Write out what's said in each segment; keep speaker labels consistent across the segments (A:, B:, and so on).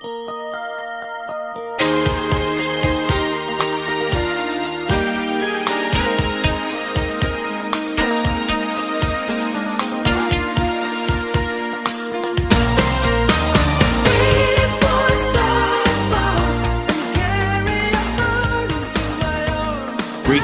A: Thank you.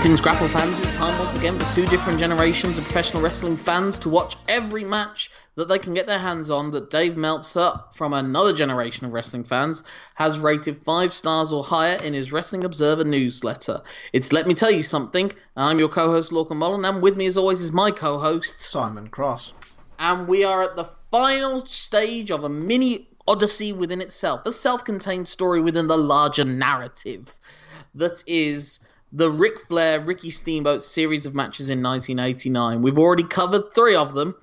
A: Greetings, Grapple fans. It's time once again for two different generations of professional wrestling fans to watch every match that they can get their hands on that Dave Meltzer, from another generation of wrestling fans, has rated five stars or higher in his Wrestling Observer newsletter. It's Let Me Tell You Something. I'm your co host, Lorcan Mullen, and with me, as always, is my co host,
B: Simon Cross.
A: And we are at the final stage of a mini odyssey within itself, a self contained story within the larger narrative that is the Ric Flair Ricky Steamboat series of matches in 1989. We've already covered three of them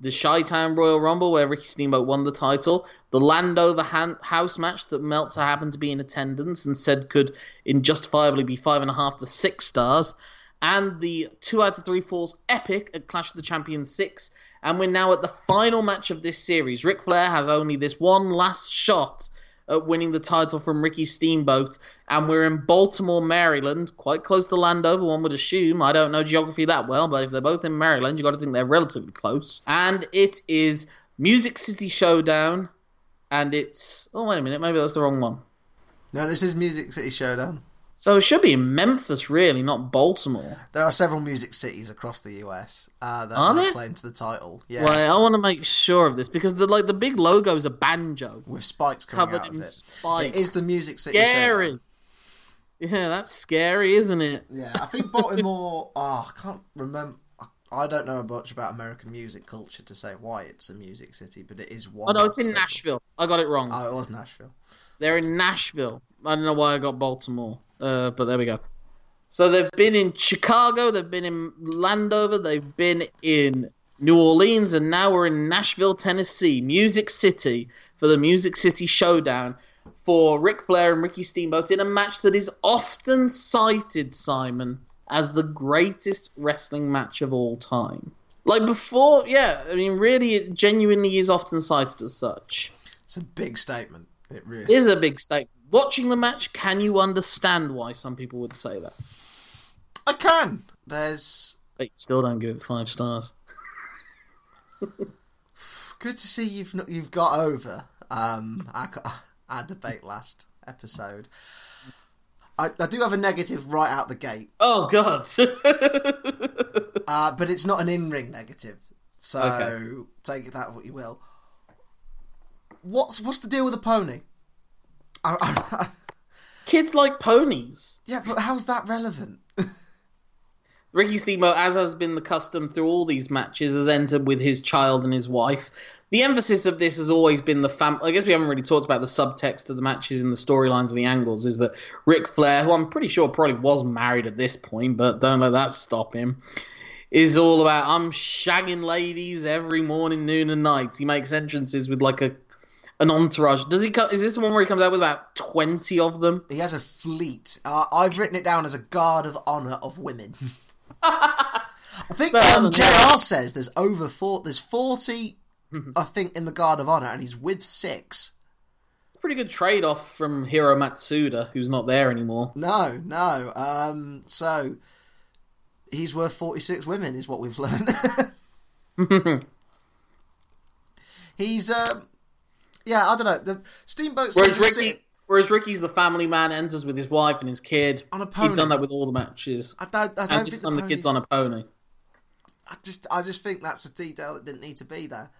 A: the Chi Town Royal Rumble, where Ricky Steamboat won the title, the Landover House match that Meltzer happened to be in attendance and said could injustifiably be five and a half to six stars, and the two out of three falls epic at Clash of the Champions 6. And we're now at the final match of this series. Ric Flair has only this one last shot at winning the title from Ricky Steamboat, and we're in Baltimore, Maryland, quite close to Landover, one would assume. I don't know geography that well, but if they're both in Maryland, you've got to think they're relatively close. And it is Music City Showdown, and it's. Oh, wait a minute, maybe that's the wrong one.
B: No, this is Music City Showdown.
A: So it should be Memphis, really, not Baltimore.
B: There are several music cities across the US uh, that
A: are
B: are claim to the title. Yeah.
A: Well, I want to make sure of this because the like the big logo is a banjo
B: with spikes coming
A: covered
B: out of
A: in
B: it.
A: spikes.
B: It is the Music City
A: Scary. Yeah, that's scary, isn't it?
B: Yeah, I think Baltimore. oh, I can't remember. I don't know much about American music culture to say why it's a music city, but it is one.
A: Oh no, it's in
B: several.
A: Nashville. I got it wrong.
B: Oh, it was Nashville.
A: They're in Nashville. I don't know why I got Baltimore, uh, but there we go. So they've been in Chicago, they've been in Landover, they've been in New Orleans, and now we're in Nashville, Tennessee, Music City for the Music City Showdown for Ric Flair and Ricky Steamboat in a match that is often cited, Simon, as the greatest wrestling match of all time. Like before, yeah, I mean, really, it genuinely is often cited as such.
B: It's a big statement. It really
A: It is a big statement. Watching the match, can you understand why some people would say that?
B: I can. There's
A: But you still don't give it five stars.
B: good to see you've not, you've got over um, our, our debate last episode. I, I do have a negative right out the gate,
A: Oh god.
B: uh, but it's not an in-ring negative, so
A: Okay.
B: take that what you will. What's what's the deal with the pony? I,
A: Kids like ponies.
B: yeah, but how's that relevant?
A: Ricky Steamboat, as has been the custom through all these matches, has entered with his child and his wife. The emphasis of this has always been the fam. I guess we haven't really talked about the subtext of the matches and the storylines and the angles. Is that Ric Flair, who I'm pretty sure probably was married at this point, but don't let that stop him, is all about I'm shagging ladies every morning, noon, and night. He makes entrances with like a an entourage. Does he? Is this the one where he comes out with about twenty of them?
B: He has a fleet. Uh, I've written it down as a guard of honor of women. I think um, JR
A: that.
B: says there's over four. There's forty, I think, in the guard of honor, and he's with six.
A: It's Pretty good trade off from Hiro Matsuda, who's not there anymore.
B: No, no. Um, so he's worth forty six women, is what we've learned. he's um, yeah. I don't know. The steamboat.
A: Whereas Ricky, whereas Ricky's the family man, enters with his wife and his kid.
B: on a pony.
A: He's done that with all the matches,
B: I don't. I don't
A: and
B: think
A: just
B: the,
A: done the kids on a pony.
B: I just, I just think that's a detail that didn't need to be there.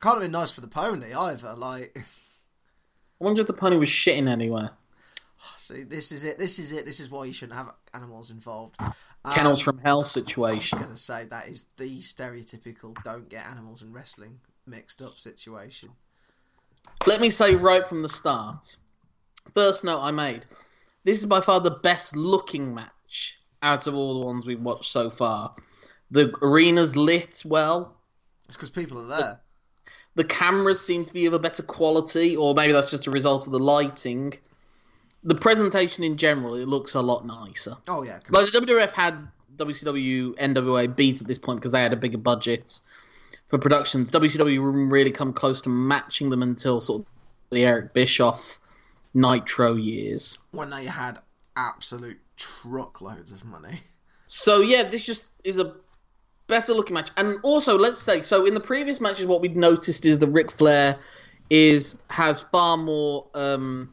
B: Can't have been nice for the pony either. Like,
A: I wonder if the pony was shitting anywhere.
B: see, this is it. This is it. This is why you shouldn't have animals involved. Um,
A: Kennels from Hell situation.
B: I was going to say that is the stereotypical don't get animals in wrestling mixed up situation.
A: Let me say right from the start. First note I made. This is by far the best looking match out of all the ones we've watched so far. The arena's lit well.
B: It's because people are there.
A: The cameras seem to be of a better quality, or maybe that's just a result of the lighting. The presentation in general, it looks a lot nicer.
B: Oh yeah,
A: Like the WWF had WCW, NWA beat at this point because they had a bigger budget for productions. WCW wouldn't really come close to matching them until sort of the Eric Bischoff Nitro years.
B: When they had absolute truckloads of money.
A: So yeah, this just is a better looking match. And also, let's say so in the previous matches, what we'd noticed is the Ric Flair is has far more um,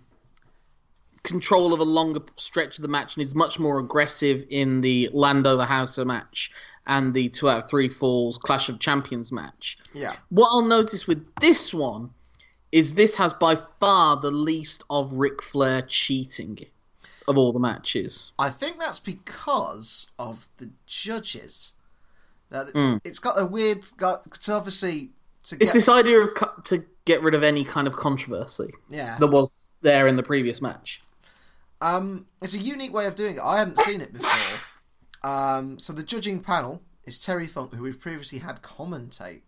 A: control of a longer stretch of the match and is much more aggressive in the Landover House match and the two out of three falls Clash of Champions match.
B: Yeah.
A: What I'll notice with this one is this has by far the least of Ric Flair cheating of all the matches.
B: I think that's because of the judges. That
A: Mm.
B: it's got a weird. Got it's obviously to
A: It's
B: get
A: this idea of to get rid of any kind of controversy
B: yeah.
A: that was there in the previous match.
B: Um, it's a unique way of doing it. I hadn't seen it before. Um, so the judging panel is Terry Funk, who we've previously had commentate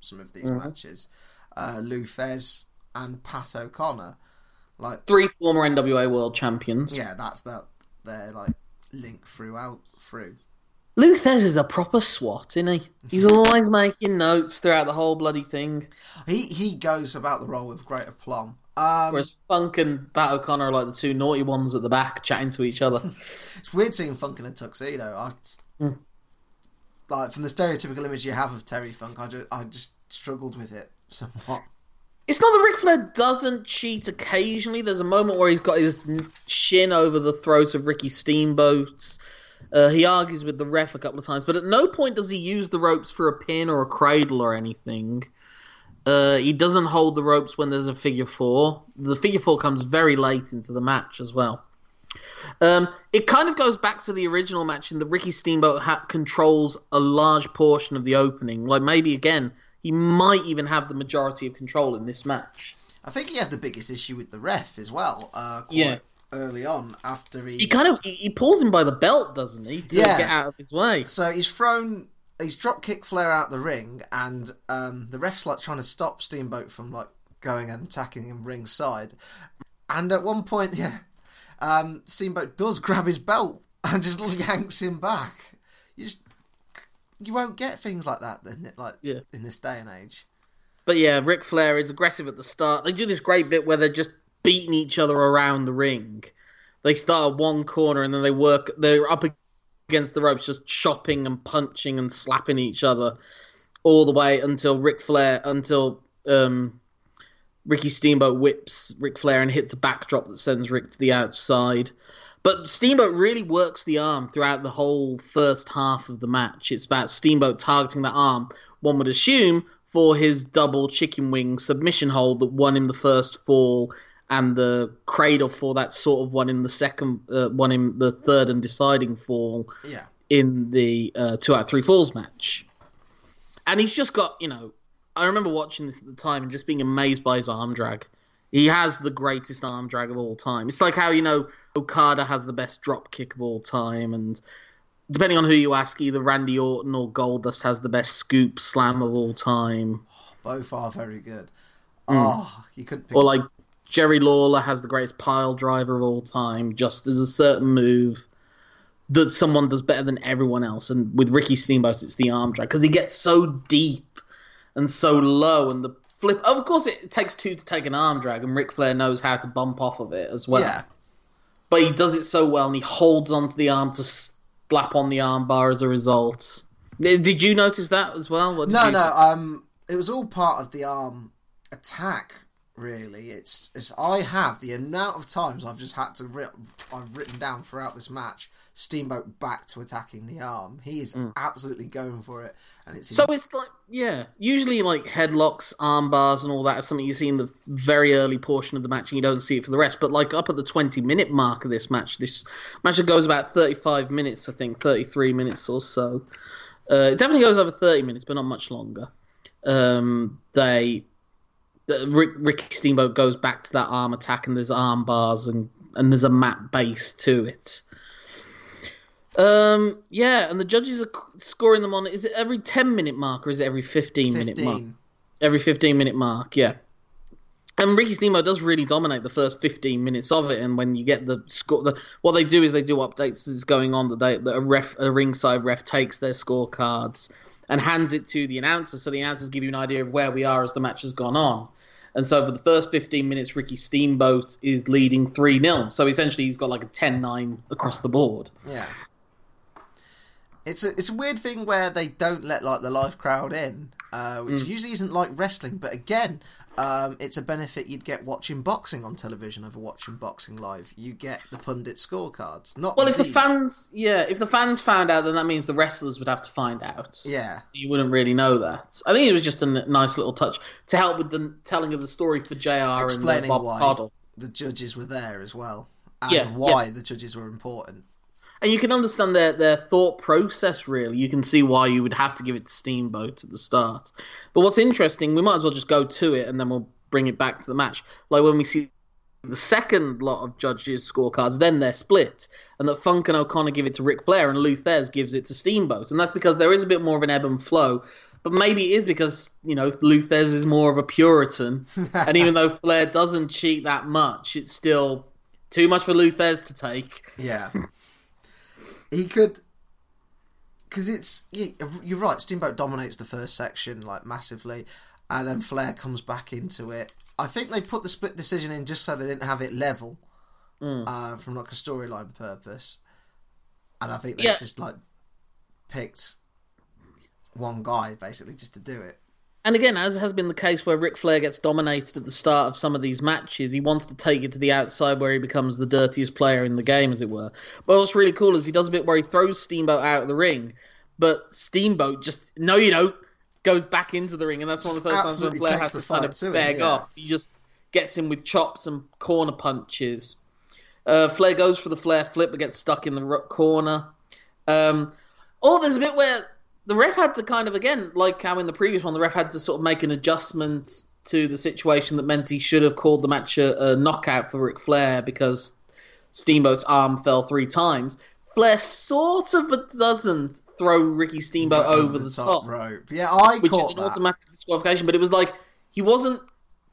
B: some of these matches, uh, Lou Thez and Pat O'Connor. Like,
A: Three former NWA World Champions.
B: yeah, that's that. They're like link throughout through.
A: Lou Thez is a proper swat, isn't he? He's always making notes throughout the whole bloody thing.
B: He he goes about the role with great aplomb. Um,
A: Whereas Funk and Pat O'Connor are like the two naughty ones at the back chatting to each other.
B: It's weird seeing Funk in a tuxedo. I
A: Hmm.
B: like from the stereotypical image you have of Terry Funk. I just I just struggled with it somewhat.
A: It's not that Ric Flair doesn't cheat occasionally. There's a moment where he's got his shin over the throat of Ricky Steamboat. Uh, he argues with the ref a couple of times, but at no point does he use the ropes for a pin or a cradle or anything. Uh, he doesn't hold the ropes when there's a figure four. The figure four comes very late into the match as well. Um, it kind of goes back to the original match in that Ricky Steamboat ha- controls a large portion of the opening. Like maybe again, he might even have the majority of control in this match.
B: I think he has the biggest issue with the ref as well. Uh, quite
A: Yeah.
B: early on after he,
A: He kind of he, he pulls him by the belt, doesn't he, to
B: Yeah.
A: get out of his way?
B: so he's thrown he's drop kick Flair out the ring and um, the ref's like trying to stop Steamboat from like going and attacking him ringside. And at one point, yeah, um, Steamboat does grab his belt and just yanks him back. You just you won't get things like that then like
A: Yeah.
B: in this day and age.
A: But yeah, Ric Flair is aggressive at the start. They do this great bit where they're just beating each other around the ring. They start at one corner and then they work. They're up against the ropes, just chopping and punching and slapping each other all the way until Ric Flair, until um, Ricky Steamboat whips Ric Flair and hits a backdrop that sends Rick to the outside. But Steamboat really works the arm throughout the whole first half of the match. It's about Steamboat targeting that arm, one would assume, for his double chicken wing submission hold that won him the first fall and the cradle for that sort of one in the second, uh, one in the third and deciding fall
B: Yeah.
A: in the uh, two out of three falls match. And he's just got, you know, I remember watching this at the time and just being amazed by his arm drag. He has the greatest arm drag of all time. It's like how, you know, Okada has the best drop kick of all time. And depending on who you ask, either Randy Orton or Goldust has the best scoop slam of all time.
B: Both are very good. Oh, you couldn't pick
A: Or like Jerry Lawler has the greatest pile driver of all time. Just there's a certain move that someone does better than everyone else. And with Ricky Steamboat, it's the arm drag because he gets so deep and so low, and the flip. Of course, it takes two to take an arm drag, and Ric Flair knows how to bump off of it as well.
B: Yeah.
A: But he does it so well, and he holds onto the arm to slap on the arm bar as a result. Did you notice that as well?
B: No,
A: you-
B: no. Um, it was all part of the arm attack. Really, it's, it's I have the amount of times I've just had to ri- I've written down throughout this match. Steamboat back to attacking the arm. He is absolutely going for it, and it's
A: Mm. So it's like, yeah, usually like headlocks, arm bars, and all that is something you see in the very early portion of the match, and you don't see it for the rest. But like up at the twenty minute mark of this match, this match that goes about thirty five minutes, I think, thirty three minutes or so. Uh, it definitely goes over thirty minutes, but not much longer. Um, they, the, Rick, Ricky Steamboat goes back to that arm attack, and there's arm bars and and there's a mat base to it. Um, yeah, and the judges are scoring them on. Is it every ten minute mark or is it every fifteen, minute mark? Every fifteen minute mark, yeah. And Ricky Steamboat does really dominate the first fifteen minutes of it. And when you get the score, the, what they do is they do updates as it's going on. That they that a ref, a ringside ref takes their scorecards and hands it to the announcer, so the announcers give you an idea of where we are as the match has gone on. And so for the first 15 minutes, Ricky Steamboat is leading 3 0. So essentially, he's got like a 10 9 across the board.
B: Yeah. It's a it's a weird thing where they don't let like the live crowd in, uh, which
A: Mm.
B: usually isn't like wrestling. But again, um, it's a benefit you'd get watching boxing on television over watching boxing live. You get the pundit scorecards. Not
A: Well, if the fans, yeah, if the fans found out, then that means the wrestlers would have to find out.
B: yeah
A: You wouldn't really know that. I think it was just a nice little touch to help with the telling of the story for JR
B: Explaining
A: uh, Bob
B: why. The judges were there as well, and
A: Yeah,
B: why the judges were important.
A: And you can understand their, their thought process, really. You can see why you would have to give it to Steamboat at the start. But what's interesting, we might as well just go to it and then we'll bring it back to the match. Like when we see the second lot of judges' scorecards, then they're split. And that Funk and O'Connor give it to Ric Flair and Lou Thez gives it to Steamboat. And that's because there is a bit more of an ebb and flow. But maybe it is because, you know, Lou Thez is more of a Puritan. and even though Flair doesn't cheat that much, it's still too much for Lou Thez to take.
B: Yeah. He could. Because it's. You're right, Steamboat dominates the first section, like, massively, and then Flair comes back into it. I think they put the split decision in just so they didn't have it level
A: Mm.
B: uh, from, like, a storyline purpose. And I think they
A: Yeah.
B: just, like, picked one guy, basically, just to do it.
A: And again, as has been the case where Ric Flair gets dominated at the start of some of these matches, he wants to take it to the outside where he becomes the dirtiest player in the game, as it were. But what's really cool is he does a bit where he throws Steamboat out of the ring, but Steamboat just, no, you don't, goes back into the ring. And that's one of the first times when Flair has to kind of beg
B: yeah.
A: off. He just gets him with chops and corner punches. Uh, Flair goes for the Flair flip, but gets stuck in the corner. Um, oh, there's a bit where the ref had to kind of again, like how in the previous one, the ref had to sort of make an adjustment to the situation that meant he should have called the match a, a knockout for Ric Flair because Steamboat's arm fell three times. Flair sort of but doesn't throw Ricky Steamboat over, the, top,
B: rope. Yeah, I
A: which is an
B: that.
A: automatic disqualification. But it was like he wasn't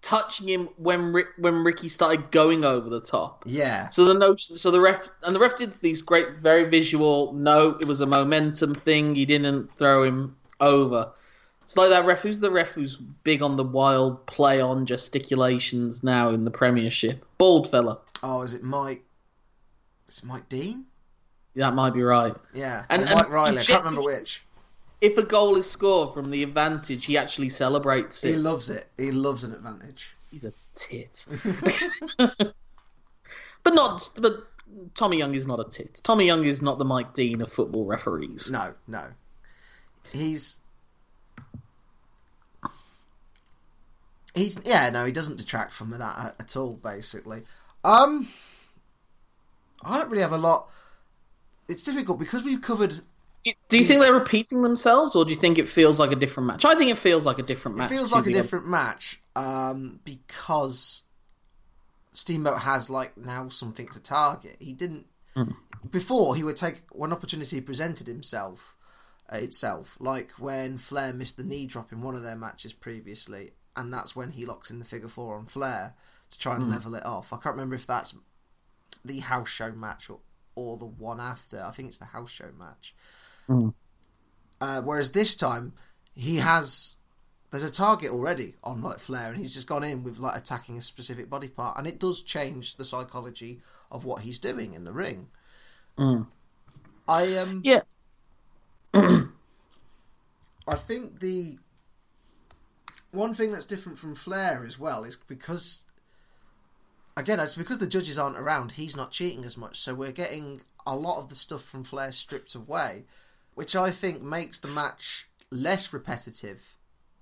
A: touching him when Rick, when Ricky started going over the top.
B: Yeah.
A: So the notion, so the ref and the ref did these great, very visual. No, it was a momentum thing. He didn't throw him over. It's like that ref. Who's the ref who's big on the wild play on gesticulations now in the Premiership? Bald fella.
B: Oh, is it Mike? Is it Mike Dean?
A: That might be right.
B: Yeah.
A: And- and
B: Mike Riley. I can't remember which.
A: If a goal is scored from the advantage, he actually celebrates it.
B: He loves it. He loves an advantage.
A: He's a tit. but not. But Tommy Young is not a tit. Tommy Young is not the Mike Dean of football referees.
B: No, no. He's he's yeah, no, he doesn't detract from that at, at all. Basically, um, I don't really have a lot. It's difficult because we've covered.
A: Do you think they're repeating themselves, or do you think it feels like a different match? I think it feels like a different match.
B: It
A: feels
B: like a different match um, because Steamboat has like now something to target. He didn't
A: Hmm.
B: before. He would take when opportunity presented himself uh, itself, like when Flair missed the knee drop in one of their matches previously, and that's when he locks in the figure four on Flair to try and level it off. I can't remember if that's the house show match or, or the one after. I think it's the house show match.
A: Hmm.
B: Uh, whereas this time he has there's a target already on like Flair, and he's just gone in with like attacking a specific body part, and it does change the psychology of what he's doing in the ring.
A: Mm.
B: I um
A: Yeah.
B: I think the one thing that's different from Flair as well is because again it's because the judges aren't around. He's not cheating as much, so we're getting a lot of the stuff from Flair stripped away, which I think makes the match less repetitive.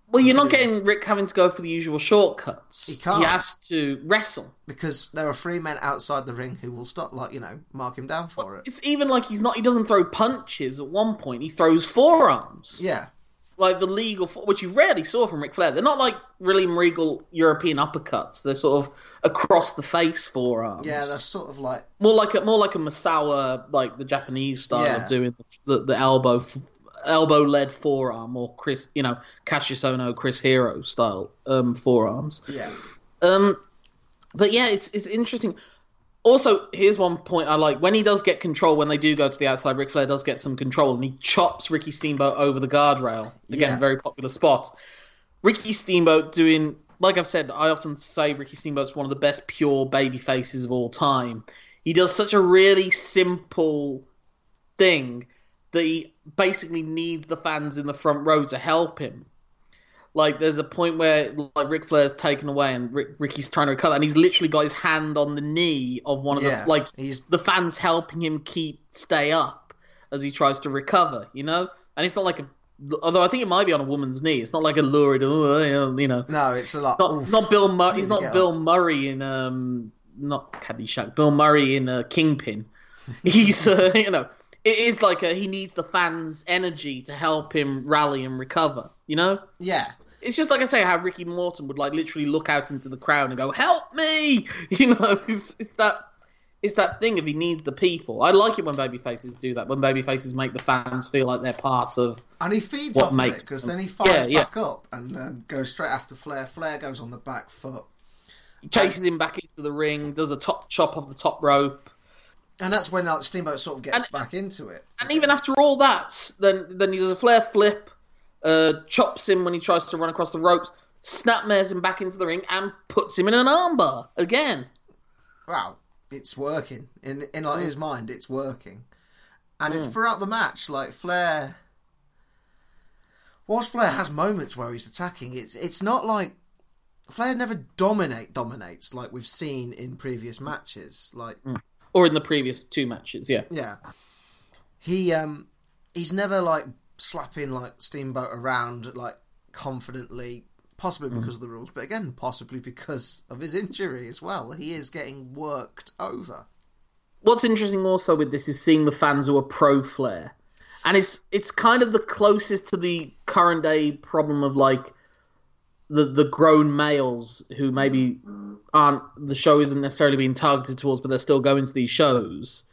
A: Well, you're not getting Rick having to go for the usual shortcuts.
B: He can't.
A: He has to wrestle.
B: because there are three men outside the ring who will stop, like you know, mark him down for it.
A: It's even like he's not. He doesn't throw punches. At one point, he throws forearms.
B: Yeah,
A: like the legal, which you rarely saw from Ric Flair. They're not like really Regal European uppercuts. They're sort of across the face forearms.
B: yeah, that's sort of like
A: more like a more like a Misawa, like the Japanese style
B: Yeah.
A: of doing the, the elbow elbow led forearm, or Chris, you know, Cassius Ohno, Chris Hero style um, forearms.
B: yeah,
A: Um, but yeah, it's it's interesting. Also, here's one point I like. When he does get control, when they do go to the outside, Ric Flair does get some control, and he chops Ricky Steamboat over the guardrail. Again,
B: Yeah.
A: very popular spot. Ricky Steamboat doing like I've said, I often say Ricky Steamboat's one of the best pure baby faces of all time. He does such a really simple thing that he basically needs the fans in the front row to help him. Like there's a point where like Ric Flair's taken away and Rick, Ricky's trying to recover, and he's literally got his hand on the knee of one of
B: Yeah,
A: the like
B: he's-
A: the fans helping him keep stay up as he tries to recover. You know, and it's not like a although I think it might be on a woman's knee. It's not like a lurid, oh, you know.
B: No, it's a lot.
A: Not,
B: oof.
A: not Bill Murray. He's not Bill
B: up.
A: Murray in um not Caddyshack. Bill Murray in uh, Kingpin. He's uh, you know it is like a, he needs the fans' energy to help him rally and recover. You know,
B: Yeah,
A: it's just like I say how Ricky Morton would like literally look out into the crowd and go, "Help me!" You know, it's, it's that. It's that thing if he needs the people. I like it when baby faces do that. When baby faces make the fans feel like they're part of.
B: and he feeds off of it
A: makes
B: because then he fires
A: Yeah, yeah.
B: back up and um, goes straight after Flair. Flair goes on the back foot,
A: Chases him back into the ring, does a top chop off the top rope,
B: and that's when like, Steamboat sort of gets
A: And-
B: back into it.
A: And even after all that, then then he does a Flair flip, uh, chops him when he tries to run across the ropes, snapmares him back into the ring, and puts him in an armbar again.
B: Wow, it's working in in like his mind. It's working, and
A: Mm.
B: it's throughout the match. Like Flair, whilst Flair has moments where he's attacking, it's it's not like Flair never dominate dominates like we've seen in previous matches. Like
A: Or in the previous two matches, yeah.
B: yeah, he um he's never like slapping like Steamboat around like confidently. Possibly mm. because of the rules, but again, possibly because of his injury as well. He is getting worked over.
A: What's interesting also with this is seeing the fans who are pro Flair, and it's it's kind of the closest to the current day problem of like the the grown males who maybe aren't the show isn't necessarily being targeted towards, but they're still going to these shows.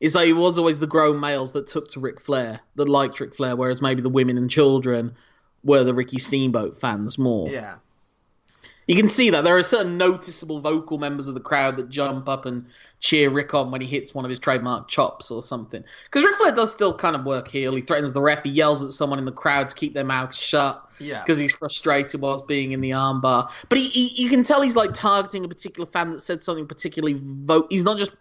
A: Is like it was always the grown males that took to Ric Flair, that liked Ric Flair, whereas maybe the women and children were the Ricky Steamboat fans more.
B: Yeah,
A: You can see that there are certain noticeable vocal members of the crowd that jump up and cheer Rick on when he hits one of his trademark chops or something. Because Ric Flair does still kind of work heel. He threatens the ref. He yells at someone in the crowd to keep their mouths shut
B: yeah.
A: because he's frustrated whilst being in the armbar. But he, he, you can tell he's like targeting a particular fan that said something particularly vote. He's not just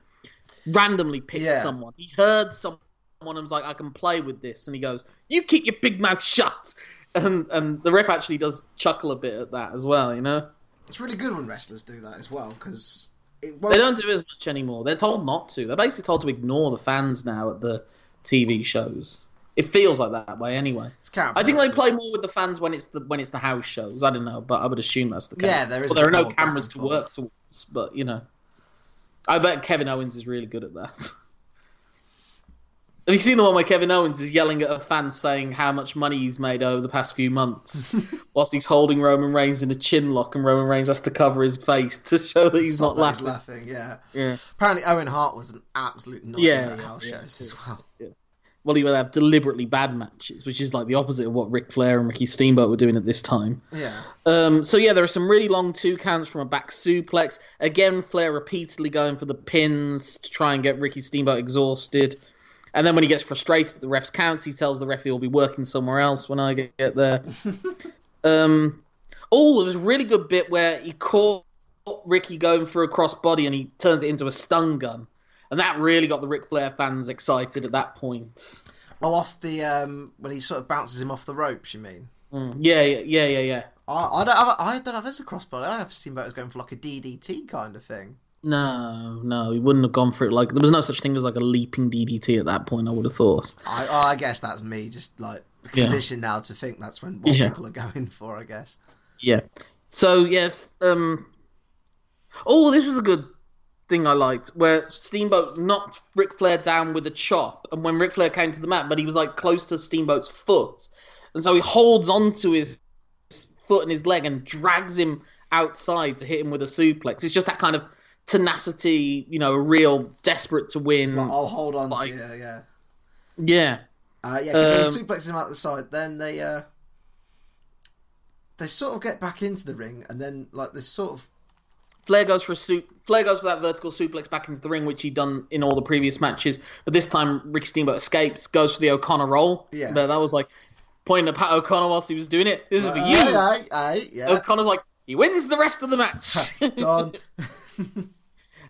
A: randomly picked
B: Yeah.
A: someone. He heard someone and was like, "I can play with this," and he goes, "You keep your big mouth shut." And and the ref actually does chuckle a bit at that as well. You know.
B: It's really good when wrestlers do that as well because
A: They don't do it as much anymore. They're told not to. They're basically told to ignore the fans now at the TV shows. It feels like that way anyway.
B: It's
A: I think they play more with the fans when it's the when it's the house shows. I don't know, but I would assume that's the case.
B: Yeah, there is
A: Well, there are no cameras to work towards, but you know, I bet Kevin Owens is really good at that. Have you seen the one where Kevin Owens is yelling at a fan saying how much money he's made over the past few months, whilst he's holding Roman Reigns in a chin lock, and Roman Reigns has to cover his face to show that he's
B: It's
A: not
B: that he's
A: laughing.
B: laughing. Yeah.
A: Yeah.
B: Apparently, Owen Hart was an absolute nightmare
A: Yeah,
B: at
A: yeah,
B: house
A: yeah,
B: shows as well.
A: Well, he would have deliberately bad matches, which is like the opposite of what Ric Flair and Ricky Steamboat were doing at this time.
B: Yeah.
A: Um, so yeah, there are some really long two counts from a back suplex. Again, Flair repeatedly going for the pins to try and get Ricky Steamboat exhausted. And then when he gets frustrated at the ref's counts, he tells the ref he'll be working somewhere else when I get get there. um, oh, there was a really good bit where he caught Ricky going for a crossbody and he turns it into a stun gun. And that really got the Ric Flair fans excited at that point.
B: Oh, off the um when he sort of bounces him off the ropes. You mean?
A: Mm, Yeah, yeah, yeah, yeah, yeah.
B: I, I don't have I don't have as a crossbody. I have Steamboat as going for like a DDT kind of thing.
A: No, no, he wouldn't have gone for it. Like there was no such thing as like a leaping DDT at that point. I would have thought.
B: I oh, I guess that's me just like
A: Yeah.
B: conditioned now to think that's when what
A: Yeah.
B: people are going for. I guess.
A: Yeah. So yes, um. Oh, this was a good thing I liked, where Steamboat knocked Ric Flair down with a chop, and when Ric Flair came to the mat, but he was like close to Steamboat's foot, and so he holds onto his foot and his leg and drags him outside to hit him with a suplex. It's just that kind of tenacity, you know, a real desperate to win.
B: It's like I'll hold on
A: like-
B: to you. Yeah.
A: yeah.
B: Uh, yeah, because
A: Um,
B: they suplex him out the side. Then they uh, they sort of get back into the ring, and then like this sort of
A: Flair goes for a suit. Flair goes for that vertical suplex back into the ring, which he'd done in all the previous matches. But this time, Rick Steamboat escapes, goes for the O'Connor roll.
B: Yeah.
A: but that was like pointing at Pat O'Connor whilst he was doing it. This is for you.
B: Aye, aye, aye, yeah.
A: O'Connor's like, He wins the rest of the match.
B: Done.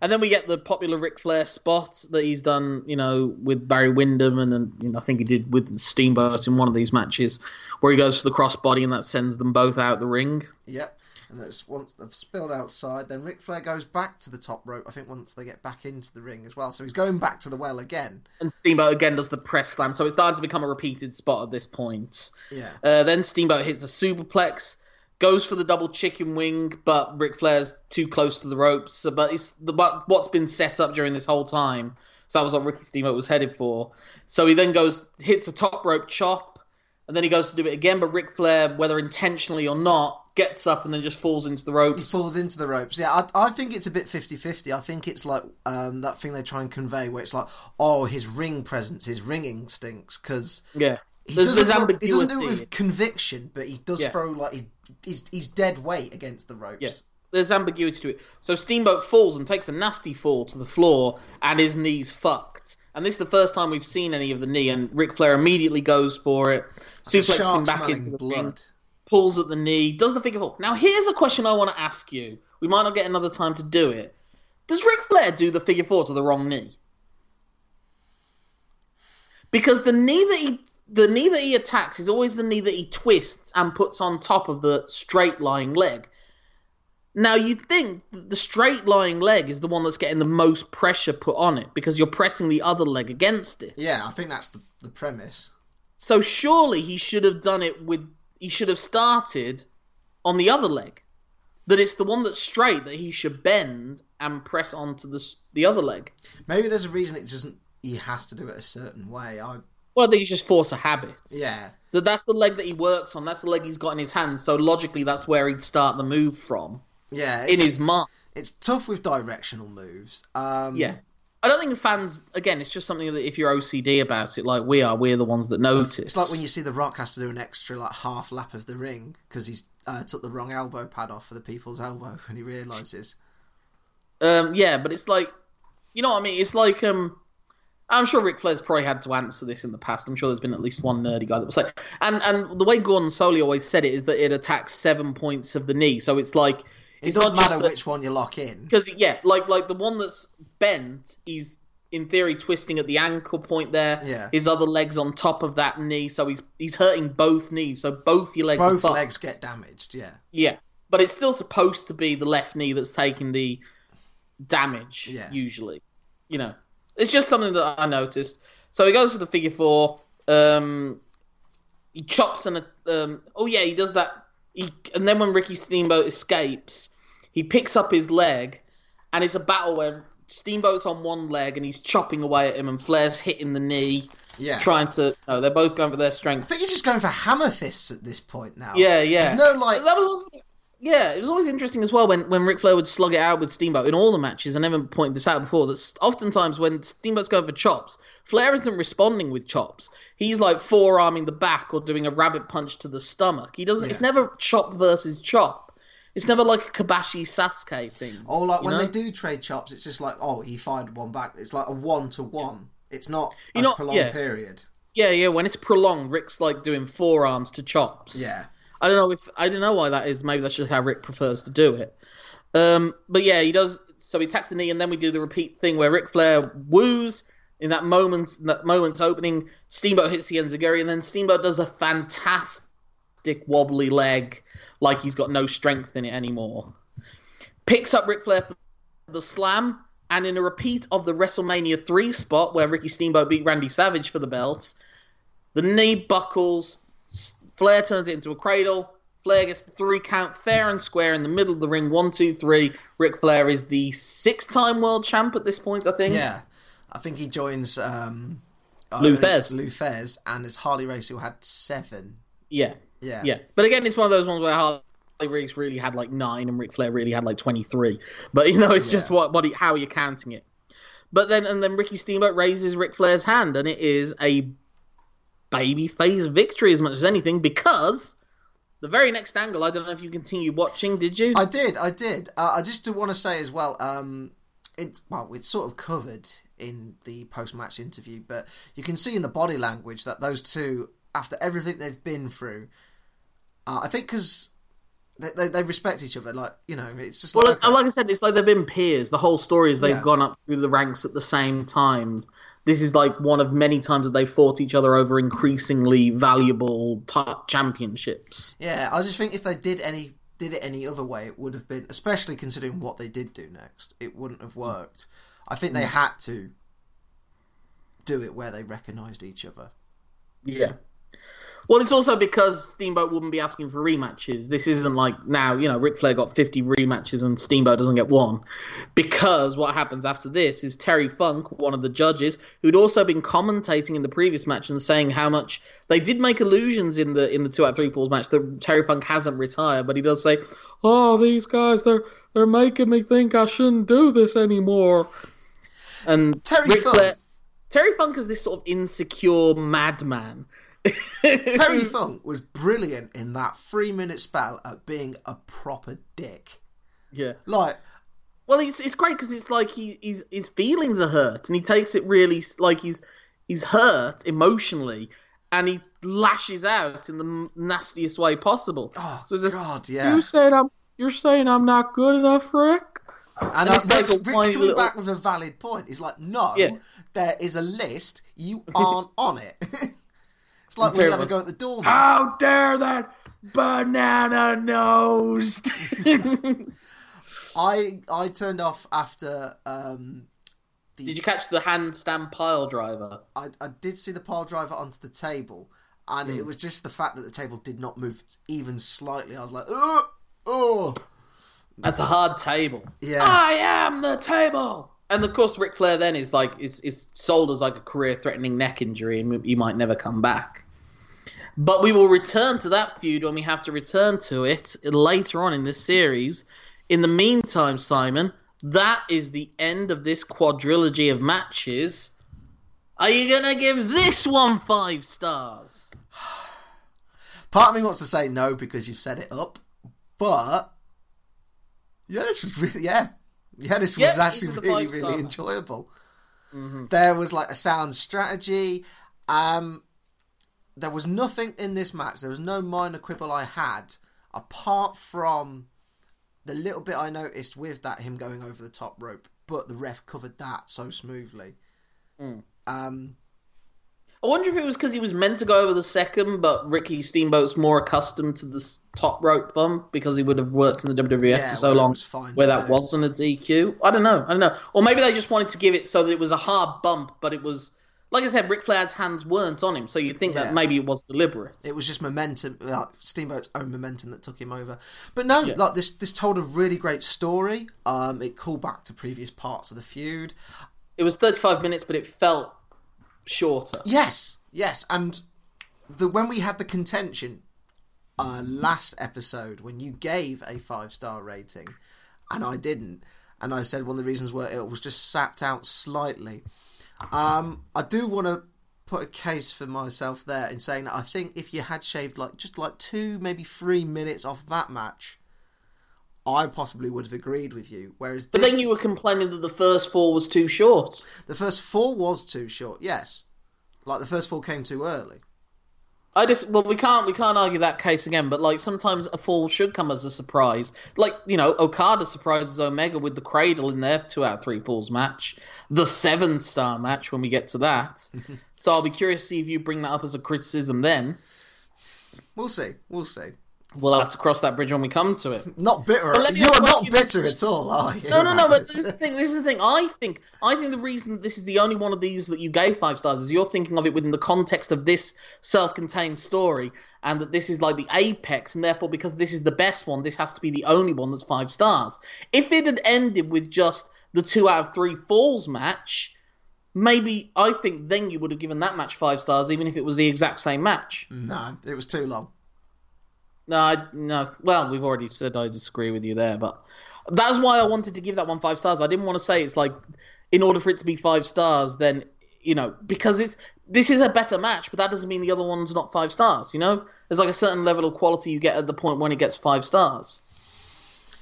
A: And then we get the popular Ric Flair spot that he's done, you know, with Barry Windham, and, and you know, I think he did with Steamboat in one of these matches, where he goes for the crossbody and that sends them both out the ring.
B: Yep. And that's once they've spilled outside, then Ric Flair goes back to the top rope. I think once they get back into the ring as well. So he's going back to the well again.
A: And Steamboat again does the press slam, so it's starting to become a repeated spot at this point.
B: Yeah.
A: Uh, then Steamboat hits a superplex, goes for the double chicken wing, but Ric Flair's too close to the ropes. So, but it's the but what's been set up during this whole time. So that was what Ricky Steamboat was headed for. So he then goes hits a top rope chop, and then he goes to do it again. But Ric Flair, whether intentionally or not, gets up and then just falls into the
B: He
A: ropes.
B: falls into the ropes. Yeah, I, I think it's a bit 50 50. I think it's like um, that thing they try and convey where it's like, oh, his ring presence, his ringing stinks because
A: yeah,
B: he,
A: there's,
B: doesn't
A: there's
B: look- he doesn't do it with conviction, but he does
A: Yeah.
B: throw like he, he's, he's dead weight against the ropes.
A: Yeah. There's ambiguity to it. So Steamboat falls and takes a nasty fall to the floor, and his knee's fucked. And this is the first time we've seen any of the knee, and Ric Flair immediately goes for it, suplexing back into the
B: blood.
A: ring, pulls at the knee, does the figure four. Now, here's a question I want to ask you. We might not get another time to do it. Does Ric Flair do the figure four to the wrong knee? Because the knee that he the knee that he attacks is always the knee that he twists and puts on top of the straight lying leg. Now you'd think the straight lying leg is the one that's getting the most pressure put on it because you're pressing the other leg against it.
B: Yeah, I think that's the, the premise.
A: So surely he should have done it with he should have started on the other leg. That it's the one that's straight that he should bend and press onto the the other leg.
B: Maybe there's a reason it doesn't. He has to do it a certain way. I
A: Well, I think it's just force of habit.
B: yeah.
A: That that's the leg that he works on. That's the leg he's got in his hands. So logically, that's where he'd start the move from
B: Yeah,
A: in his mind.
B: it's tough with directional moves. Um,
A: Yeah. I don't think the fans, again, it's just something that if you're OCD about it, like we are, we're the ones that notice.
B: It's like when you see The Rock has to do an extra like half lap of the ring because he's uh, took the wrong elbow pad off for the people's elbow and he realizes.
A: Um, yeah, but it's like, you know what I mean? It's like, um, I'm sure Ric Flair's probably had to answer this in the past. I'm sure there's been at least one nerdy guy that was like, and and the way Gordon Solie always said it is that it attacks seven points of the knee. So it's like,
B: It doesn't matter
A: that-
B: which one you lock in.
A: because yeah, like like the one that's bent, he's in theory twisting at the ankle point there.
B: Yeah.
A: His other leg's on top of that knee, so he's he's hurting both knees. So both your legs.
B: Both legs get damaged. Yeah,
A: Yeah, but it's still supposed to be the left knee that's taking the damage.
B: Yeah.
A: Usually, you know, it's just something that I noticed. So he goes for the figure four. Um, he chops and um, oh yeah, he does that. He and then when Ricky Steamboat escapes, he picks up his leg, and it's a battle where Steamboat's on one leg and he's chopping away at him, and Flair's hitting the knee,
B: yeah.
A: trying to. No, they're both going for their strength.
B: I think he's just going for hammer fists at this point now.
A: Yeah, yeah.
B: There's no like.
A: that was also yeah, it was always interesting as well when when Ric Flair would slug it out with Steamboat in all the matches. I never pointed this out before. That oftentimes when Steamboat's going for chops, Flair isn't responding with chops. He's like forearming the back or doing a rabbit punch to the stomach. He doesn't. It's never chop versus chop. It's never like a Kobashi Sasaki thing.
B: Or like when
A: know?
B: they do trade chops, it's just like, oh, he fired one back. It's like a one to one. It's not a
A: You know-
B: prolonged
A: yeah.
B: period.
A: Yeah, yeah. When it's prolonged, Rick's like doing forearms to chops.
B: Yeah.
A: I don't know if I don't know why that is. Maybe that's just how Rick prefers to do it. Um, but yeah, he does. So he attacks the knee, and then we do the repeat thing where Ric Flair woos in that moment. in That moment's opening. Steamboat hits the enziguri, and then Steamboat does a fantastic wobbly leg, like he's got no strength in it anymore. Picks up Ric Flair for the slam, and in a repeat of the WrestleMania three spot where Ricky Steamboat beat Randy Savage for the belts, the knee buckles. Flair turns it into a cradle. Flair gets the three count fair and square in the middle of the ring. One, two, three. Ric Flair is the six time world champ at this point, I think.
B: Yeah. I think he joins um,
A: Lou
B: uh,
A: Thez.
B: Lou Thez, and it's Harley Race who had seven.
A: Yeah.
B: Yeah.
A: Yeah. But again, it's one of those ones where Harley Race really had like nine and Ric Flair really had like 23. But, you know, it's just what, what how you're counting it. But then, and then Ricky Steamboat raises Ric Flair's hand, and it is a babyface victory as much as anything because the very next angle, I don't know if you continued watching, did you?
B: I did, I did. Uh, I just do want to say as well, um, it well, it's sort of covered in the post-match interview, but you can see in the body language that those two, after everything they've been through, uh, I think because they, they, they respect each other. Like you know, it's just
A: Well,
B: like,
A: like, like I said, it's like they've been peers. The whole story is they've
B: Yeah.
A: gone up through the ranks at the same time. This is like one of many times that they fought each other over increasingly valuable t- championships.
B: yeah. I just think if they did any did it any other way, it would have been, especially considering what they did do next, it wouldn't have worked. I think they mm. had to do it where they recognised each other.
A: Yeah. Well, it's also because Steamboat wouldn't be asking for rematches. This isn't like now, you know, Ric Flair got 50 rematches and Steamboat doesn't get one. Because what happens after this is Terry Funk, one of the judges, who'd also been commentating in the previous match and saying how much they did make illusions in the in the two out of three falls match that Terry Funk hasn't retired, but he does say, "Oh, these guys, they're they're making me think I shouldn't do this anymore." And
B: Terry
A: Ric
B: Funk.
A: Flair, Terry Funk is this sort of insecure madman.
B: Terry Funk was brilliant in that three minute spell at being a proper dick.
A: Yeah.
B: Like,
A: Well, it's it's great because it's like he he's, his feelings are hurt and he takes it really like he's he's hurt emotionally and he lashes out in the nastiest way possible.
B: oh
A: So just,
B: god, yeah.
A: You saying I'm you're saying I'm not good enough, Rick?
B: And,
A: And it's like
B: Rick's, coming
A: little-
B: back with a valid point. He's like, no,
A: Yeah.
B: there is a list. You aren't on it. it's like when you have a go at the doorman.
A: How dare that banana nosed?
B: I I turned off after um,
A: Did you catch the handstand pile driver?
B: I, I did see the pile driver onto the table, and
A: Hmm.
B: it was just the fact that the table did not move even slightly. I was like, oh, oh,
A: That's a hard table.
B: yeah.
A: I am the table. And of course, Ric Flair then is like is is sold as like a career-threatening neck injury, and he might never come back. But we will return to that feud when we have to return to it later on in this series. In the meantime, Simon, that is the end of this quadrilogy of matches. Are you gonna give this one five stars?
B: Part of me wants to say no because you've set it up, but yeah, this was really yeah, yeah, this was actually really really enjoyable.
A: Mm-hmm.
B: There was like a sound strategy. Um, there was nothing in this match. There was no minor quibble I had apart from the little bit I noticed with that him going over the top rope, but the ref covered that so smoothly.
A: Mm.
B: Um,
A: I wonder if it was because he was meant to go over the second, but Ricky Steamboat's more accustomed to this top rope bump because he would have worked in the WWF
B: Yeah,
A: for so
B: it
A: long, where that wasn't a DQ. I don't know. I don't know. Or maybe they just wanted to give it so that it was a hard bump, but it was like I said, Ric Flair's hands weren't on him, so you'd think
B: Yeah.
A: that maybe it was deliberate.
B: It was just momentum, like Steamboat's own momentum that took him over. But no,
A: Yeah.
B: like this, this told a really great story. Um, it called back to previous parts of the feud.
A: It was 35 minutes, but it felt shorter.
B: Yes, yes, and the when we had the contention uh, last episode when you gave a five star rating and I didn't, and I said one of the reasons were it was just sapped out slightly. Um, I do want to put a case for myself there in saying that I think if you had shaved like just like two, maybe three minutes off that match, I possibly would have agreed with you. Whereas
A: But then you were complaining that the first four was too short.
B: the first four was too short. Yes, like the first four came too early.
A: I just well we can't we can't argue that case again, but like sometimes a fall should come as a surprise. Like you know Okada surprises Omega with the cradle in their two out of three falls match, the seven star match when we get to that. so I'll be curious to see if you bring that up as a criticism. Then
B: We'll see. We'll see.
A: We'll have to cross that bridge when we come to it.
B: Not bitter.
A: Me
B: You're not
A: you-
B: bitter at all, are you?
A: No, no, no. But this is the thing. This is the thing. I think. I think the reason this is the only one of these that you gave five stars is you're thinking of it within the context of this self-contained story, and that this is like the apex, and therefore because this is the best one, this has to be the only one that's five stars. If it had ended with just the two out of three falls match, maybe I think then you would have given that match five stars, even if it was the exact same match.
B: no, it was too long.
A: No, no. Well, we've already said I disagree with you there, but that's why I wanted to give that one five stars. I didn't want to say it's like, in order for it to be five stars, then you know, because it's this is a better match, but that doesn't mean the other one's not five stars. You know, there's like a certain level of quality you get at the point when it gets five stars.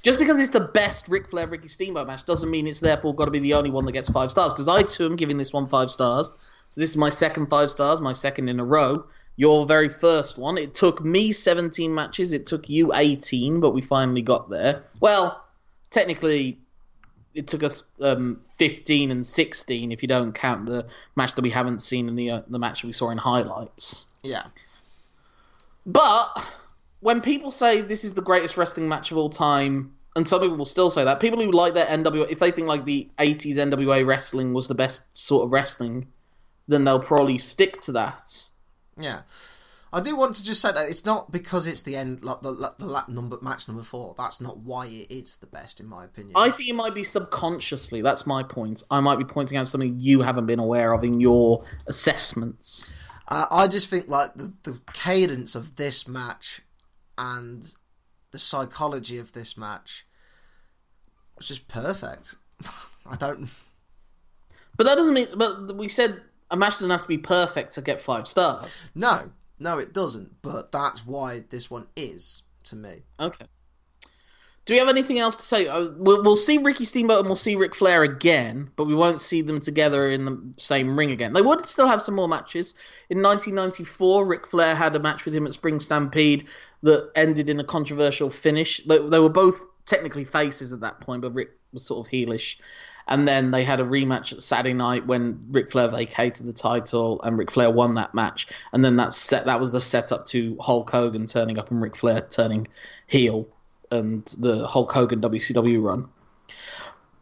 A: Just because it's the best Ric Flair Ricky Steamboat match doesn't mean it's therefore got to be the only one that gets five stars. Because I too am giving this one five stars. So this is my second five stars, my second in a row. Your very first one. It took me 17 matches. It took you 18, but we finally got there. Well, technically, it took us um, 15 and 16 if you don't count the match that we haven't seen in the uh, the match we saw in highlights.
B: Yeah.
A: But when people say this is the greatest wrestling match of all time, and some people will still say that, people who like their NWA, if they think like the 80s NWA wrestling was the best sort of wrestling, then they'll probably stick to that.
B: Yeah. I do want to just say that it's not because it's the end, like the, the, the number match number four. That's not why it is the best, in my opinion.
A: I think it might be subconsciously. That's my point. I might be pointing out something you haven't been aware of in your assessments.
B: Uh, I just think like the the cadence of this match and the psychology of this match was just perfect. I don't.
A: But that doesn't mean. But we said a match doesn't have to be perfect to get five stars.
B: No, no, it doesn't. But that's why this one is to me.
A: Okay. Do we have anything else to say? Uh, we'll, we'll, see Ricky Steamboat and we'll see Ric Flair again, but we won't see them together in the same ring again. They would still have some more matches. In 1994, Ric Flair had a match with him at Spring Stampede that ended in a controversial finish. They, they were both technically faces at that point, but Rick was sort of heelish. And then they had a rematch at Saturday night when Ric Flair vacated the title and Ric Flair won that match. And then that set that was the setup to Hulk Hogan turning up and Ric Flair turning heel and the Hulk Hogan WCW run.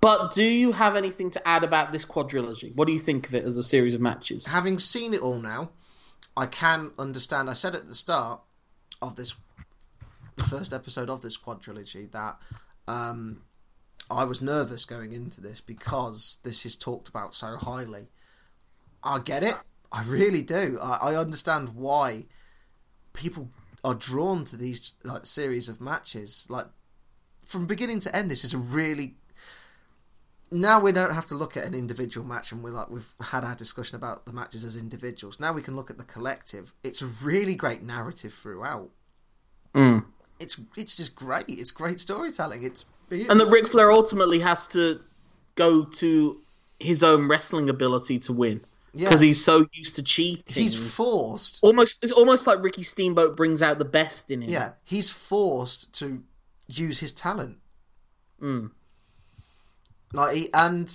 A: But do you have anything to add about this quadrilogy? What do you think of it as a series of matches?
B: Having seen it all now, I can understand. I said at the start of this, the first episode of this quadrilogy, that um, I was nervous going into this because this is talked about so highly. I get it. I really do. I, I understand why people are drawn to these like series of matches. Like from beginning to end, this is a really now we don't have to look at an individual match and we're like we've had our discussion about the matches as individuals. Now we can look at the collective. It's a really great narrative throughout.
A: Mm.
B: It's it's just great. It's great storytelling. It's beautiful.
A: and that Ric Flair ultimately has to go to his own wrestling ability to win because
B: yeah.
A: he's so used to cheating.
B: he's forced.
A: almost it's almost like Ricky Steamboat brings out the best in him.
B: Yeah, he's forced to use his talent.
A: Mm.
B: Like he, and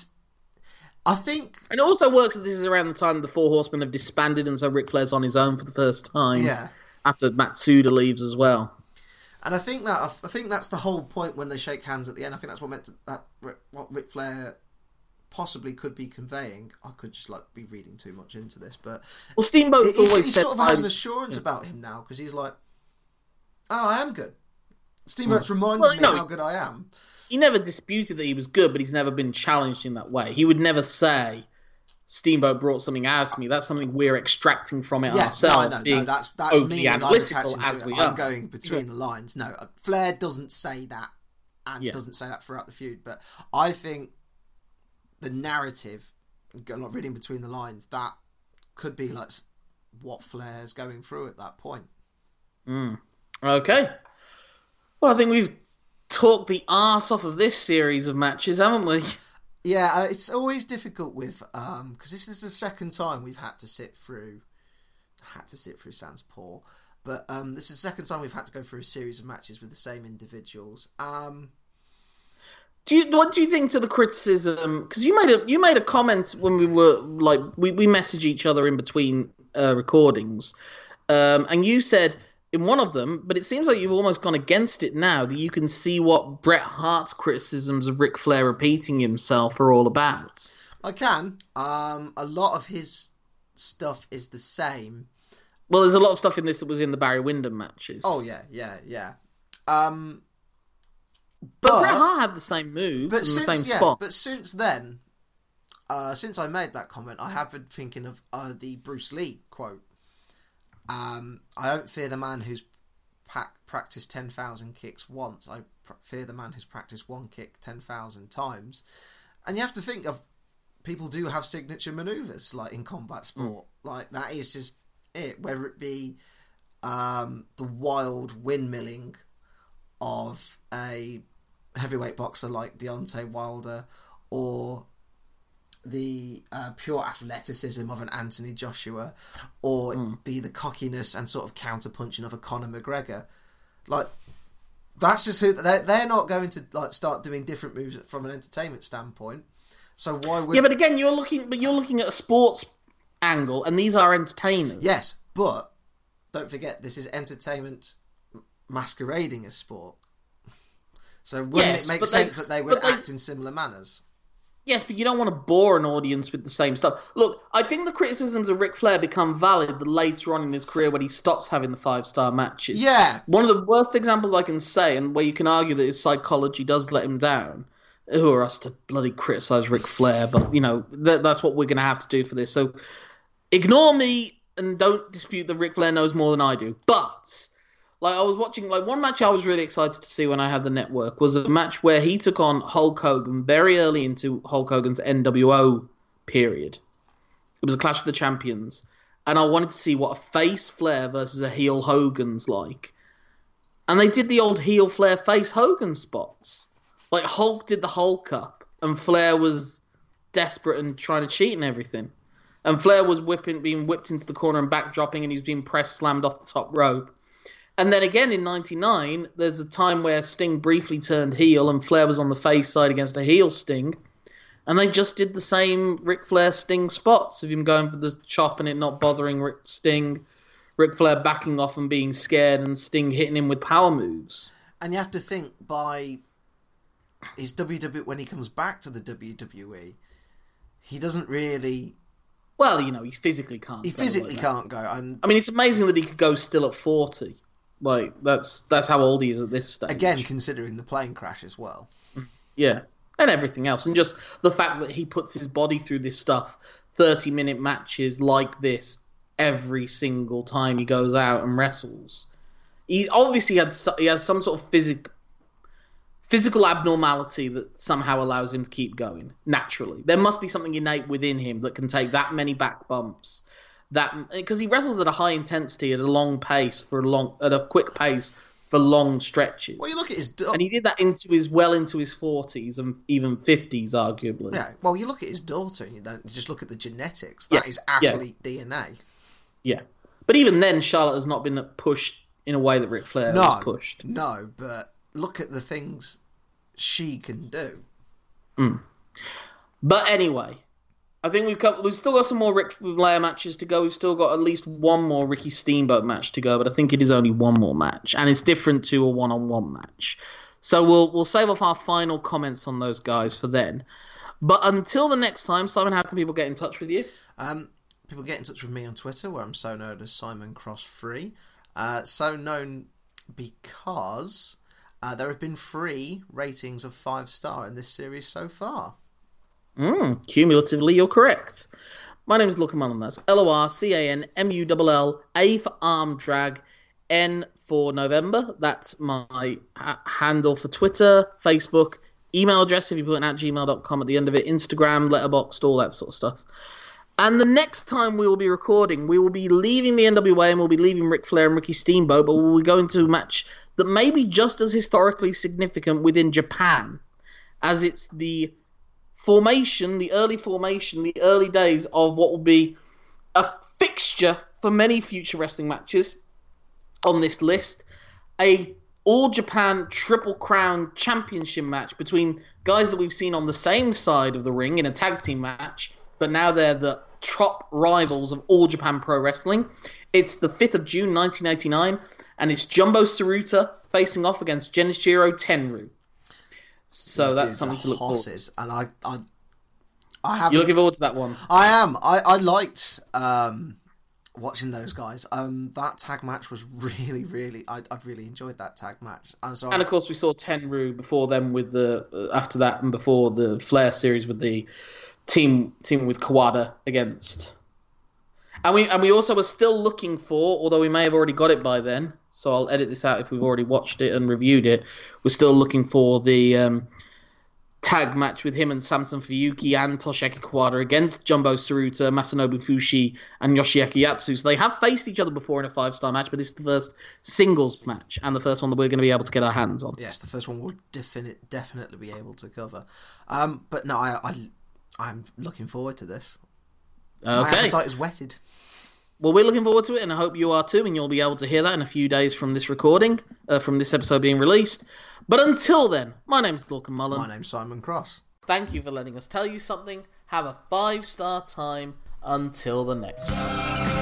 B: I think
A: And it also works that this is around the time the Four Horsemen have disbanded, and so Ric Flair's on his own for the first time.
B: yeah.
A: After Matsuda leaves as well.
B: And I think that I think that's the whole point when they shake hands at the end. I think that's what meant to, that what Ric Flair possibly could be conveying. I could just like be reading too much into this, but
A: Well, Steamboat
B: he,
A: always
B: he
A: said,
B: sort of has an
A: I'm-
B: assurance about him now because he's like, "Oh, I am good." Steamboat's reminded
A: Hmm. Well,
B: me
A: no,
B: how good I am.
A: he never disputed that he was good, but he's never been challenged in that way. He would never say, Steamboat brought something out of me. That's something we're extracting from it
B: Yeah, no,
A: ourselves.
B: Know, no,
A: being
B: that's that's me. I'm
A: analytical as
B: to
A: we.
B: I'm
A: are.
B: going between the lines. No, uh, Flair doesn't say that, and
A: Yeah.
B: doesn't say that throughout the feud. But I think the narrative, like reading between the lines, that could be like what Flair's going through at that point.
A: Mm. Okay. Well, I think we've talked the arse off of this series of matches, haven't we?
B: Yeah, uh, it's always difficult with um because this is the second time we've had to sit through. Had to sit through sounds poor, but um this is the second time we've had to go through a series of matches with the same individuals. Um.
A: Do you what do you think to the criticism? Because you made a you made a comment when we were like we we message each other in between uh, recordings, um, and you said in one of them, but it seems like you've almost gone against it now that you can see what Bret Hart's criticisms of Ric Flair repeating himself are all about.
B: I can. Um, a lot of his stuff is the same.
A: Well, there's a lot of stuff in this that was in the Barry Windham matches.
B: Oh yeah, yeah, yeah. Um,
A: but,
B: but
A: Bret Hart had the same move,
B: but
A: in the
B: since
A: same
B: yeah,
A: spot.
B: but since then, uh, since I made that comment, I have been thinking of uh, the Bruce Lee quote. Um, I don't fear the man who's practiced ten thousand kicks once. I pr- fear the man who's practiced one kick ten thousand times. And you have to think of people do have signature maneuvers like in combat sport. Like that is just it. Whether it be um, the wild windmilling of a heavyweight boxer like Deontay Wilder or the uh, pure athleticism of an Anthony Joshua or mm. be the cockiness and sort of counter punching of a Conor McGregor. Like that's just who they're, they're not going to like start doing different moves from an entertainment standpoint. So why would
A: Yeah, but again, you're looking but you're looking at a sports angle and these are entertainers.
B: Yes, but don't forget this is entertainment masquerading as sport. So wouldn't yes, it make sense they, that they would act they, in similar manners?
A: Yes, but you don't want to bore an audience with the same stuff. Look, I think the criticisms of Ric Flair become valid the later on in his career when he stops having the five star matches.
B: Yeah.
A: One of the worst examples I can say, and where you can argue that his psychology does let him down. Who are us to bloody criticize Ric Flair? But you know th- that's what we're going to have to do for this. So ignore me and don't dispute that Ric Flair knows more than I do. But like I was watching like one match I was really excited to see when I had the network was a match where he took on Hulk Hogan very early into Hulk Hogan's NWO period. It was a Clash of the Champions, and I wanted to see what a face Flair versus a heel Hogan's like. And they did the old heel Flair face Hogan spots. Like Hulk did the Hulk up, and Flair was desperate and trying to cheat and everything. And Flair was whipping, being whipped into the corner and backdropping, and he was being pressed, slammed off the top rope and then again in 99, there's a time where Sting briefly turned heel and Flair was on the face side against a heel Sting. And they just did the same Ric Flair Sting spots of him going for the chop and it not bothering Rick Sting, Ric Flair backing off and being scared, and Sting hitting him with power moves.
B: And you have to think by his WWE when he comes back to the WWE, he doesn't really.
A: Well, you know, he physically can't.
B: He physically like can't go. And
A: I mean, it's amazing that he could go still at forty. Like that's that's how old he is at this stage.
B: Again, considering the plane crash as well.
A: Yeah, and everything else, and just the fact that he puts his body through this stuff, thirty-minute matches like this every single time he goes out and wrestles. He obviously had he has some sort of physic physical abnormality that somehow allows him to keep going naturally. There must be something innate within him that can take that many back bumps that because he wrestles at a high intensity at a long pace for a long at a quick pace for long stretches.
B: Well, you look at his
A: da- and he did that into his well into his forties and even fifties, arguably.
B: Yeah. Well, you look at his daughter and you don't you just look at the genetics. That yeah. is athlete yeah. DNA.
A: Yeah, but even then, Charlotte has not been pushed in a way that Ric Flair
B: no,
A: was pushed.
B: No, but look at the things she can do.
A: Mm. But anyway, I think we've got, we've still got some more Ric Flair matches to go. We've still got at least one more Ricky Steamboat match to go, but I think it is only one more match, and it's different to a one-on-one match. So we'll we'll save off our final comments on those guys for then. But until the next time, Simon, how can people get in touch with you?
B: Um, people get in touch with me on Twitter, where I'm so known as Simon Cross Free. Uh, so known because uh, there have been three ratings of five star in this series so far.
A: Mm, cumulatively, you're correct. My name is and that's L O R C A N M U L L A for arm drag, N for November. That's my ha- handle for Twitter, Facebook, email address if you put it at gmail.com at the end of it, Instagram, Letterboxd, all that sort of stuff. And the next time we will be recording, we will be leaving the NWA and we'll be leaving Ric Flair and Ricky Steamboat, but we'll be going to a match that may be just as historically significant within Japan, as it's the formation, the early formation, the early days of what will be a fixture for many future wrestling matches on this list. A All Japan Triple Crown Championship match between guys that we've seen on the same side of the ring in a tag team match, but now they're the top rivals of All Japan Pro Wrestling. It's the 5th of June 1989, and it's Jumbo Tsuruta facing off against Genichiro Tenryu. So that's something to look horses,
B: forward. And I, I, I have.
A: You're looking forward to that one.
B: I am. I, I liked um, watching those guys. Um, that tag match was really, really. I, I really enjoyed that tag match.
A: And, so and of course, we saw Tenryu before them with the uh, after that, and before the Flair series with the team team with Kawada against. And we and we also were still looking for, although we may have already got it by then, so I'll edit this out if we've already watched it and reviewed it. We're still looking for the um, tag match with him and Samson Fuyuki and Toshiaki Kawada against Jumbo Tsuruta, Masanobu Fuchi, and Yoshiaki Yatsu. So they have faced each other before in a five star match, but this is the first singles match and the first one that we're going to be able to get our hands on.
B: Yes, the first one we'll defini- definitely be able to cover. Um, but no, I, I, I'm looking forward to this.
A: Okay.
B: My appetite is whetted.
A: Well, we're looking forward to it, and I hope you are too, and you'll be able to hear that in a few days from this recording, uh, from this episode being released. But until then, my name's Lorcan Mullen.
B: My name's Simon Cross.
A: Thank you for letting us tell you something. Have a five star time. Until the next time.